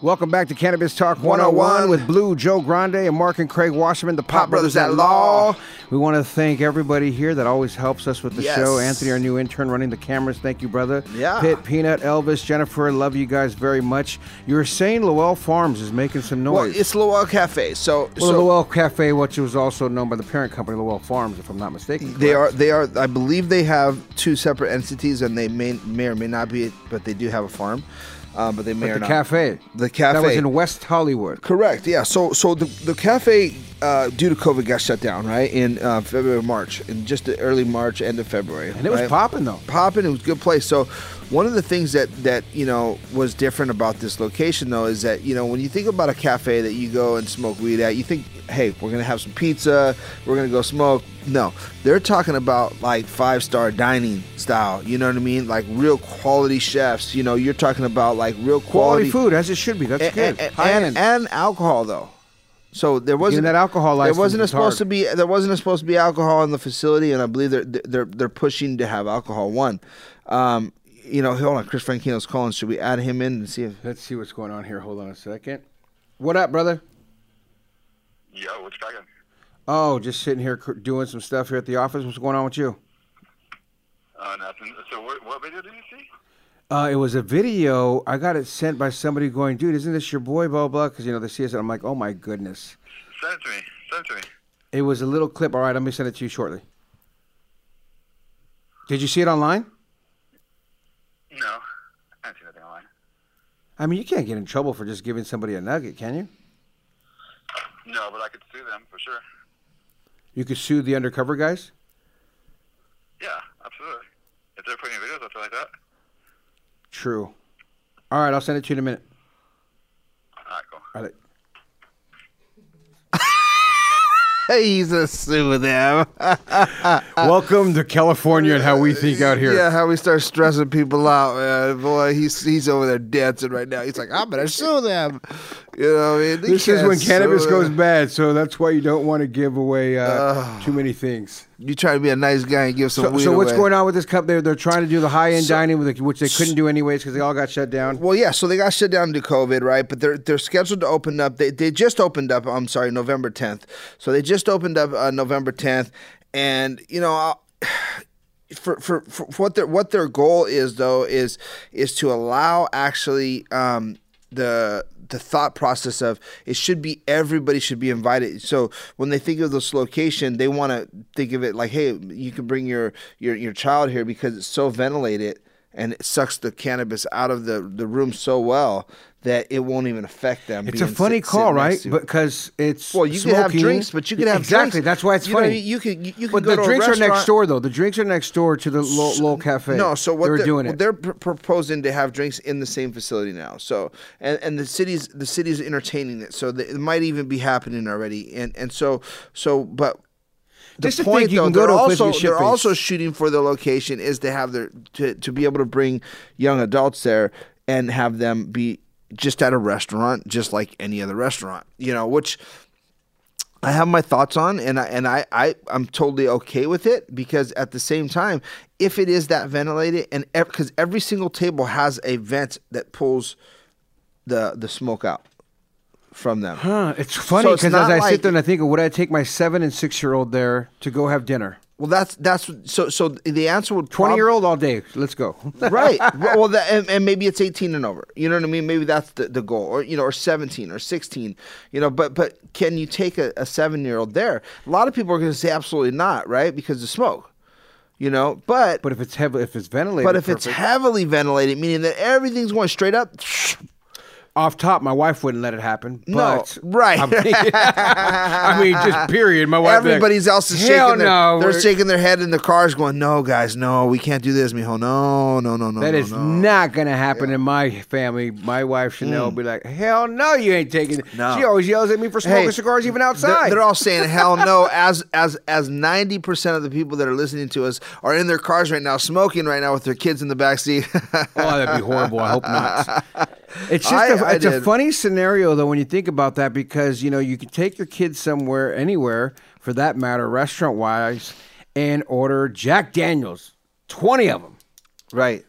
[SPEAKER 4] Welcome back to Cannabis Talk 101 with oh Blue, Joe Grande, and Mark and Craig Wasserman, the Pot Brothers at Law. We want to thank everybody here that always helps us with the
[SPEAKER 3] Yes.
[SPEAKER 4] show. Anthony, our new intern running the cameras. Thank you, brother.
[SPEAKER 3] Yeah.
[SPEAKER 4] Pitt, Peanut, Elvis, Jennifer, love you guys very much. You were saying Lowell Farms is making some
[SPEAKER 3] Well,
[SPEAKER 4] noise.
[SPEAKER 3] it's Lowell Cafe. So,
[SPEAKER 4] Well,
[SPEAKER 3] so
[SPEAKER 4] Lowell Cafe, which was also known by the parent company, Lowell Farms, if I'm not mistaken.
[SPEAKER 3] They are. They are. I believe they have two separate entities, and they may may or may not be, but they do have a farm. Um, but they may
[SPEAKER 4] But the
[SPEAKER 3] not.
[SPEAKER 4] cafe.
[SPEAKER 3] The cafe.
[SPEAKER 4] That was in West Hollywood.
[SPEAKER 3] Correct. Yeah. So so the the cafe uh, due to COVID got shut down right in uh, February March in just the early March end of February.
[SPEAKER 4] And it was popping, though.
[SPEAKER 3] Popping. It was a good place. So one of the things that that you know was different about this location though is that you know when you think about a cafe that you go and smoke weed at, you think, hey, we're gonna have some pizza, we're gonna go smoke. No, they're talking about like five star dining style. You know what I mean? Like real quality chefs. You know, you're talking about like real
[SPEAKER 4] Quality
[SPEAKER 3] quality,
[SPEAKER 4] food, as it should be. That's
[SPEAKER 3] and,
[SPEAKER 4] good.
[SPEAKER 3] and, and, and alcohol though. So there wasn't
[SPEAKER 4] that alcohol
[SPEAKER 3] There wasn't
[SPEAKER 4] is
[SPEAKER 3] supposed
[SPEAKER 4] hard.
[SPEAKER 3] to be. There wasn't supposed to be alcohol in the facility, and I believe they're they're they're pushing to have alcohol. One, um, you know, hold on, Chris Frankino's calling. Should we add him in and see if?
[SPEAKER 4] Let's see what's going on here. Hold on a second. What up, brother?
[SPEAKER 5] Yo, what's cracking?
[SPEAKER 4] Oh, just sitting here doing some stuff here at the office. What's going on with you?
[SPEAKER 5] Uh, nothing. So what, what video did you see?
[SPEAKER 4] Uh, it was a video. I got it sent by somebody going, dude, isn't this your boy, blah, blah, because, you know, they see us. And I'm like, oh, my goodness.
[SPEAKER 5] Send it to me. Send it to me.
[SPEAKER 4] It was a little clip. All right, let me send it to you shortly. Did you see it online?
[SPEAKER 5] No, I haven't seen nothing online.
[SPEAKER 4] I mean, you can't get in trouble for just giving somebody a nugget, can you?
[SPEAKER 5] No, but I could sue them for sure.
[SPEAKER 4] You could sue the undercover guys.
[SPEAKER 5] Yeah, absolutely. If they're putting videos up like that.
[SPEAKER 4] True. All right, I'll send it to you in a minute.
[SPEAKER 5] All right, cool.
[SPEAKER 4] All right.
[SPEAKER 3] He's a sue them.
[SPEAKER 4] Welcome to California and how we think out here.
[SPEAKER 3] Yeah, how we start stressing people out, man. Boy, he's he's over there dancing right now. He's like, I'm gonna sue them. You know, I mean,
[SPEAKER 4] This is when cannabis
[SPEAKER 3] sue
[SPEAKER 4] goes bad, so that's why you don't want to give away uh, too many things.
[SPEAKER 3] You try to be a nice guy and give some
[SPEAKER 4] So, so what's
[SPEAKER 3] away.
[SPEAKER 4] going on with this cup? They're they're trying to do the high end
[SPEAKER 3] So-
[SPEAKER 4] dining, with the, which they couldn't do anyways because they all got shut down.
[SPEAKER 3] Well, yeah, so they got shut down due to COVID, right? But they're they're scheduled to open up. They they just opened up. I'm sorry, November 10th. So they just opened up uh, November 10th, and you know. I'll, for, for, for what their what their goal is though is is to allow actually um, the the thought process of it should be everybody should be invited. So when they think of this location, they want to think of it like, hey, you can bring your your your child here because it's so ventilated and it sucks the cannabis out of the the room so well that it won't even affect them.
[SPEAKER 4] It's a funny
[SPEAKER 3] sit-
[SPEAKER 4] call, right? Because it's
[SPEAKER 3] well, you can have drinks, but you can have
[SPEAKER 4] exactly.
[SPEAKER 3] drinks.
[SPEAKER 4] That's why it's
[SPEAKER 3] You know,
[SPEAKER 4] funny.
[SPEAKER 3] you can you, you can
[SPEAKER 4] but
[SPEAKER 3] go
[SPEAKER 4] the drinks are next door, though. The drinks are next door to the Lowell Cafe.
[SPEAKER 3] No, so what
[SPEAKER 4] they're,
[SPEAKER 3] they're
[SPEAKER 4] doing it?
[SPEAKER 3] They're pr- proposing to have drinks in the same facility now. So and, and the city's the city's entertaining it. So the, it might even be happening already. And and so so but. The
[SPEAKER 4] Just
[SPEAKER 3] point though,
[SPEAKER 4] can go
[SPEAKER 3] they're
[SPEAKER 4] to
[SPEAKER 3] also
[SPEAKER 4] and get shit
[SPEAKER 3] they're also shooting for the location is to have their to, to be able to bring young adults there and have them be just at a restaurant, just like any other restaurant. You know, which I have my thoughts on, and I and I, I I'm totally okay with it because at the same time, if it is that ventilated, and because every single table has a vent that pulls the the smoke out from them.
[SPEAKER 4] Huh? It's funny
[SPEAKER 3] So
[SPEAKER 4] because as I
[SPEAKER 3] like-
[SPEAKER 4] sit there and I think, would I take my seven and six year old there to go have dinner?
[SPEAKER 3] Well, that's that's so so the answer would
[SPEAKER 4] Twenty year old all day. Let's go.
[SPEAKER 3] right. Well, that, and, and maybe it's 18 and over. You know what I mean? Maybe that's the, the goal, or you know, or 17 or 16. You know, but but can you take a, a seven year old there? A lot of people are going to say absolutely not, right? Because of smoke. You know, but
[SPEAKER 4] but if it's heavy, if it's ventilated,
[SPEAKER 3] but if it's heavily ventilated, meaning that everything's going straight up.
[SPEAKER 4] Off top, my wife wouldn't let it happen.
[SPEAKER 3] No, right.
[SPEAKER 4] I mean, I mean, just period. My wife. would like,
[SPEAKER 3] Everybody's else is shaking their,
[SPEAKER 4] no,
[SPEAKER 3] they're shaking their head in the cars, going, "No, guys, no, we can't do this, mijo. No, no, no, no,
[SPEAKER 4] That
[SPEAKER 3] no,
[SPEAKER 4] is
[SPEAKER 3] no."
[SPEAKER 4] not going to happen in my family. My wife Chanel will be like, "Hell no, you ain't taking it."
[SPEAKER 3] Mm. No.
[SPEAKER 4] She always yells at me for smoking
[SPEAKER 3] Hey,
[SPEAKER 4] cigars even
[SPEAKER 3] They're,
[SPEAKER 4] outside.
[SPEAKER 3] they're all saying hell no. As as as ninety percent of the people that are listening to us are in their cars right now, smoking right now with their kids in the back seat.
[SPEAKER 4] oh, that'd be horrible. I hope not. It's just
[SPEAKER 3] I-
[SPEAKER 4] a,
[SPEAKER 3] I
[SPEAKER 4] it's a funny scenario though when you think about that because you know you can take your kids somewhere anywhere for that matter restaurant wise and order Jack Daniels twenty of them
[SPEAKER 3] right.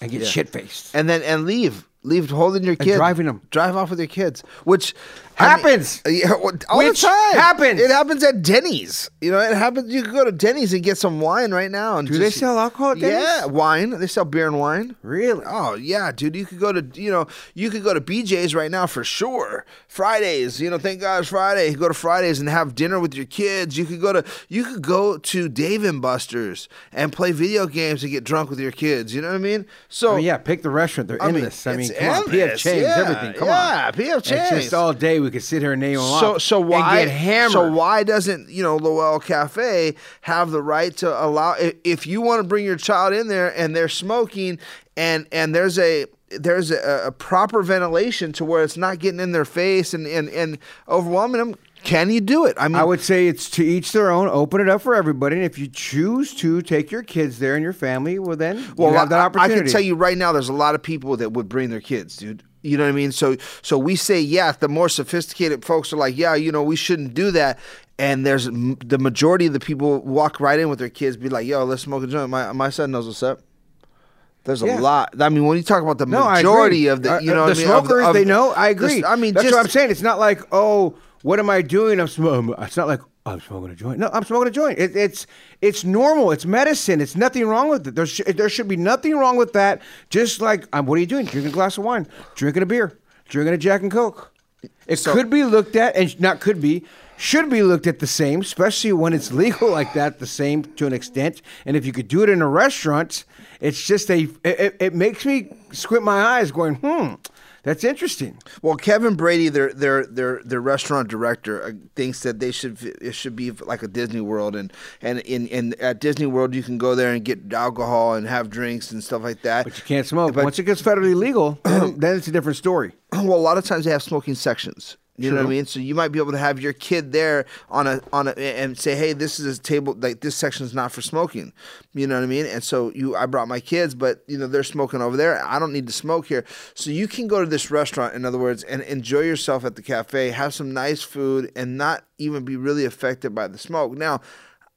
[SPEAKER 4] And get
[SPEAKER 3] Yeah.
[SPEAKER 4] shit faced
[SPEAKER 3] and then and leave. Leave holding your kids,
[SPEAKER 4] driving them,
[SPEAKER 3] drive off with your kids which
[SPEAKER 4] Happens.
[SPEAKER 3] I mean, well, uh, all
[SPEAKER 4] Which
[SPEAKER 3] the time
[SPEAKER 4] happens.
[SPEAKER 3] it happens at denny's you know it happens you can go to denny's and get some wine right now and
[SPEAKER 4] Do they sell alcohol at Denny's?
[SPEAKER 3] yeah wine they sell beer and wine
[SPEAKER 4] really
[SPEAKER 3] oh yeah dude you could go to you know you could go to bj's right now for sure fridays you know thank god it's friday you go to fridays and have dinner with your kids you could go to you could go to dave and buster's and play video games and get drunk with your kids you know what i mean so
[SPEAKER 4] Oh yeah, pick the restaurant. They're
[SPEAKER 3] I mean,
[SPEAKER 4] endless. I mean,
[SPEAKER 3] it's
[SPEAKER 4] come on, PF
[SPEAKER 3] endless.
[SPEAKER 4] Chang's
[SPEAKER 3] Yeah,
[SPEAKER 4] everything. Come
[SPEAKER 3] yeah,
[SPEAKER 4] on,
[SPEAKER 3] PF Chang's.
[SPEAKER 4] It's just all day we could sit here and name them
[SPEAKER 3] so
[SPEAKER 4] off.
[SPEAKER 3] so
[SPEAKER 4] and
[SPEAKER 3] why
[SPEAKER 4] get hammered?
[SPEAKER 3] so why doesn't you know Lowell Cafe have the right to allow if, you want to bring your child in there and they're smoking and and there's a there's a, a proper ventilation to where it's not getting in their face and and, and overwhelming them can you do it I mean
[SPEAKER 4] I would say it's to each their own. Open it up for everybody, and if you choose to take your kids there and your family, well then
[SPEAKER 3] Well,
[SPEAKER 4] you have that
[SPEAKER 3] I- I, can tell you right now, there's a lot of people that would bring their kids, dude. You know what I mean? So, so we say, yeah. The more sophisticated folks are like, yeah, you know, we shouldn't do that. And there's m- the majority of the people walk right in with their kids, be like, yo, let's smoke a joint. My my son knows what's up. There's a lot. I mean, when you talk about the
[SPEAKER 4] No,
[SPEAKER 3] majority of the,
[SPEAKER 4] Uh,
[SPEAKER 3] you
[SPEAKER 4] uh,
[SPEAKER 3] know,
[SPEAKER 4] the
[SPEAKER 3] what I mean? Of
[SPEAKER 4] smokers,
[SPEAKER 3] of
[SPEAKER 4] they know. I
[SPEAKER 3] the-
[SPEAKER 4] agree.
[SPEAKER 3] I mean,
[SPEAKER 4] that's
[SPEAKER 3] just,
[SPEAKER 4] what I'm saying. It's not like, oh, what am I doing? I'm smoking. It's not like I'm smoking a joint. No, I'm smoking a joint. It, it's it's normal. It's medicine. It's nothing wrong with it. There sh- there should be nothing wrong with that. Just like, um, what are you doing? Drinking a glass of wine, drinking a beer, drinking a Jack and Coke. It could be looked at, and not could be, should be looked at the same, especially when it's legal like that, the same to an extent. And if you could do it in a restaurant, it's just a, it- it makes me squint my eyes going, hmm, that's interesting.
[SPEAKER 3] Well, Kevin Brady, their their their their restaurant director, uh, thinks that they should it should be like a Disney World, and and in, in at Disney World you can go there and get alcohol and have drinks and stuff like that.
[SPEAKER 4] But you can't smoke. But, Once it gets federally legal, then, then it's a different story.
[SPEAKER 3] Well, a lot of times they have smoking sections. You know what I mean? So you might be able to have your kid there on a on a and say, "Hey, this is a table like this section is not for smoking." You know what I mean? And so you, I brought my kids, but you know they're smoking over there. I don't need to smoke here, so you can go to this restaurant, in other words, and enjoy yourself at the cafe, have some nice food, and not even be really affected by the smoke. Now.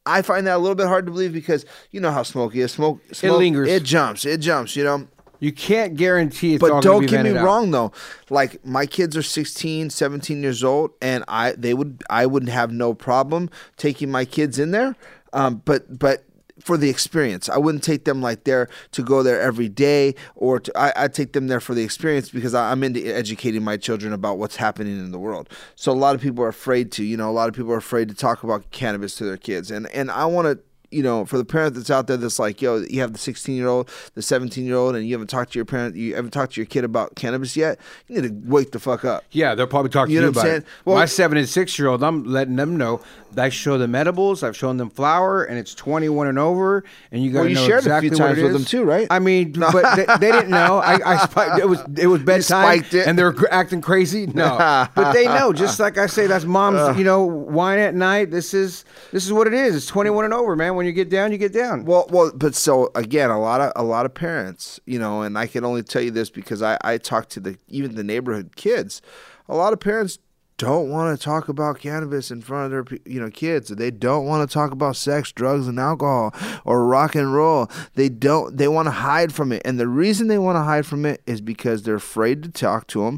[SPEAKER 3] I find that a little bit hard to believe because you know how smoky is. Smoke, smoke
[SPEAKER 4] lingers.
[SPEAKER 3] It jumps. It jumps. You know.
[SPEAKER 4] You can't guarantee it's
[SPEAKER 3] But don't get me
[SPEAKER 4] out.
[SPEAKER 3] wrong though. Like my kids are 16, 17 years old and I they would I wouldn't have no problem taking my kids in there. Um, but but for the experience, I wouldn't take them like there to go there every day, or to, I I take them there for the experience because I, I'm into educating my children about what's happening in the world. So a lot of people are afraid to, you know, a lot of people are afraid to talk about cannabis to their kids, and and I want to you know, for the parent that's out there that's like, yo, you have the 16 year old, the 17 year old, and you haven't talked to your parent, you haven't talked to your kid about cannabis yet, you need to wake the fuck up.
[SPEAKER 4] Yeah, they'll probably talk to
[SPEAKER 3] You
[SPEAKER 4] you,
[SPEAKER 3] what I'm
[SPEAKER 4] about it.
[SPEAKER 3] Well-
[SPEAKER 4] My seven and six year old, I'm letting them know. I show them edibles. I've shown them flour, and it's 21 and over. And you got to
[SPEAKER 3] Well, you
[SPEAKER 4] know
[SPEAKER 3] shared a
[SPEAKER 4] exactly
[SPEAKER 3] few
[SPEAKER 4] what
[SPEAKER 3] times with them too, right?
[SPEAKER 4] I mean, but they, they didn't know. I, I spiked, it was it was bedtime,
[SPEAKER 3] it.
[SPEAKER 4] and they're acting crazy. No, but they know. Just like I say, that's mom's. Uh. you know, wine at night. This is this is what it is. It's 21 and over, man. When you get down, you get down.
[SPEAKER 3] Well, well, but so again, a lot of a lot of parents, you know, and I can only tell you this because I I talk to the even the neighborhood kids. A lot of parents don't want to talk about cannabis in front of their you know kids. They don't want to talk about sex, drugs, and alcohol or rock and roll. They don't. They want to hide from it, and the reason they want to hide from it is because they're afraid to talk to them.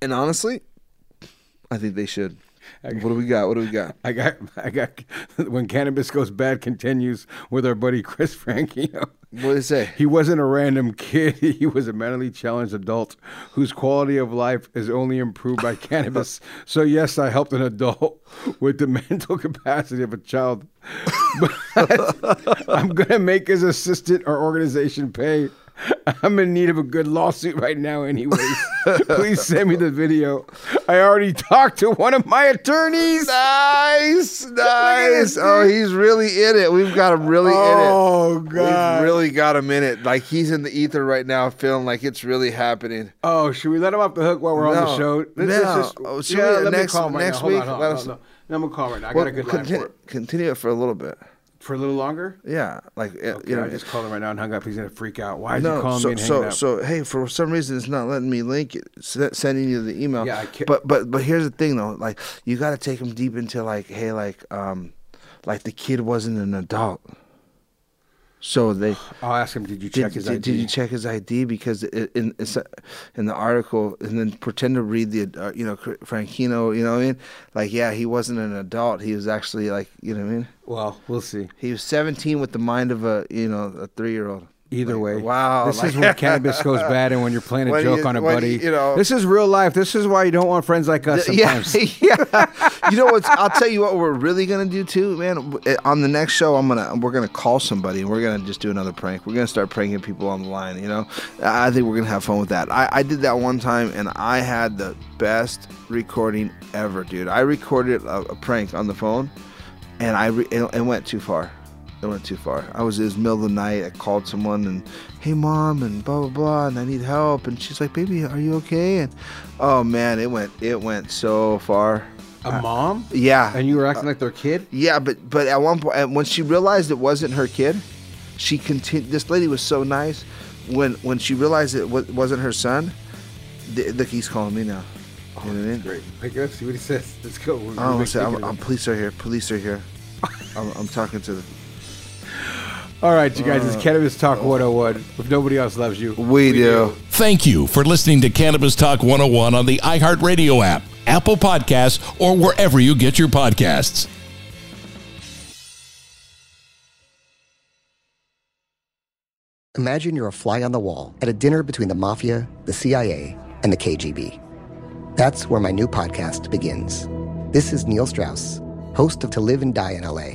[SPEAKER 3] And honestly, I think they should. What do we got? What do we got?
[SPEAKER 4] I got, I got. When cannabis goes bad, continues with our buddy Chris Frankino.
[SPEAKER 3] What did it say?
[SPEAKER 4] He wasn't a random kid. He was a mentally challenged adult whose quality of life is only improved by cannabis. So yes, I helped an adult with the mental capacity of a child. But I'm gonna make his assistant or organization pay. I'm in need of a good lawsuit right now, anyways. Please send me the video. I already talked to one of my attorneys.
[SPEAKER 3] Nice, nice. Oh, he's really in it. We've got him really
[SPEAKER 4] Oh,
[SPEAKER 3] in it.
[SPEAKER 4] Oh god.
[SPEAKER 3] We've really got him in it. Like he's in the ether right now, feeling like it's really happening.
[SPEAKER 4] Oh, should we let him off the hook while we're on the show? Let's- let's
[SPEAKER 3] No.
[SPEAKER 4] just-
[SPEAKER 3] Oh,
[SPEAKER 4] yeah,
[SPEAKER 3] we-
[SPEAKER 4] let
[SPEAKER 3] next-
[SPEAKER 4] me call him right
[SPEAKER 3] next
[SPEAKER 4] now. Hold on,
[SPEAKER 3] week?
[SPEAKER 4] hold on,
[SPEAKER 3] Let us-.
[SPEAKER 4] No, I'm gonna call him right now. I
[SPEAKER 3] Well,
[SPEAKER 4] got a good line for it.
[SPEAKER 3] Continue it for a little bit.
[SPEAKER 4] For a little longer?
[SPEAKER 3] Yeah, like
[SPEAKER 4] Okay,
[SPEAKER 3] you know,
[SPEAKER 4] I just called him right now and hung up. He's gonna freak out. Why is
[SPEAKER 3] no,
[SPEAKER 4] he calling
[SPEAKER 3] so,
[SPEAKER 4] me and
[SPEAKER 3] so,
[SPEAKER 4] up?
[SPEAKER 3] So hey, for some reason it's not letting me link it, sending you the email.
[SPEAKER 4] Yeah, I can't-
[SPEAKER 3] But but but here's the thing though, like you got to take them deep into like, hey, like um, like the kid wasn't an adult. So they.
[SPEAKER 4] I'll ask him. Did you
[SPEAKER 3] Did,
[SPEAKER 4] check his ID?
[SPEAKER 3] did you check his ID? Because in in the article, and then pretend to read the uh, you know Frankino. You know what I mean? Like yeah, he wasn't an adult. He was actually like you know what I mean.
[SPEAKER 4] Well, we'll see.
[SPEAKER 3] He was 17 with the mind of a you know a three year old.
[SPEAKER 4] Either way,
[SPEAKER 3] Wow,
[SPEAKER 4] This is
[SPEAKER 3] like-
[SPEAKER 4] when cannabis goes bad, and when you're playing a joke
[SPEAKER 3] you-
[SPEAKER 4] on a buddy.
[SPEAKER 3] you know-
[SPEAKER 4] this is real life. This is why you don't want friends like us.
[SPEAKER 3] Yeah,
[SPEAKER 4] Sometimes.
[SPEAKER 3] yeah. You know what? I'll tell you what we're really gonna do too, man. Eh, on the next show, I'm gonna we're gonna call somebody and we're gonna just do another prank. We're gonna start pranking people on the line. You know, I think we're gonna have fun with that. I, I did that one time and I had the best recording ever, dude. I recorded a, a prank on the phone, and I re- it, it went too far. It went too far. I was it was middle of the night. I called someone and hey mom and blah blah blah and I need help and she's like baby are you okay and oh man it went it went so far.
[SPEAKER 4] A mom?
[SPEAKER 3] Yeah.
[SPEAKER 4] And you were acting uh, like their kid?
[SPEAKER 3] Yeah, but but at one point when she realized it wasn't her kid, she continued. This lady was so nice. When when she realized it wa- wasn't her son, th- look he's calling me now. You know oh, what I mean?
[SPEAKER 4] Great. Pick it up, see what he says. Let's go. We're,
[SPEAKER 3] oh,
[SPEAKER 4] we're
[SPEAKER 3] I'm, I'm, police are here. Police are here. I'm, I'm talking to the.
[SPEAKER 4] All right, you guys. It's uh, Cannabis Talk 101. If nobody else loves you,
[SPEAKER 3] we, do.
[SPEAKER 2] Thank you for listening to Cannabis Talk 101 on the iHeartRadio app, Apple Podcasts, or wherever you get your podcasts.
[SPEAKER 9] Imagine you're a fly on the wall at a dinner between the mafia, the CIA, and the KGB. That's where my new podcast begins. This is Neil Strauss, host of To Live and Die in LA,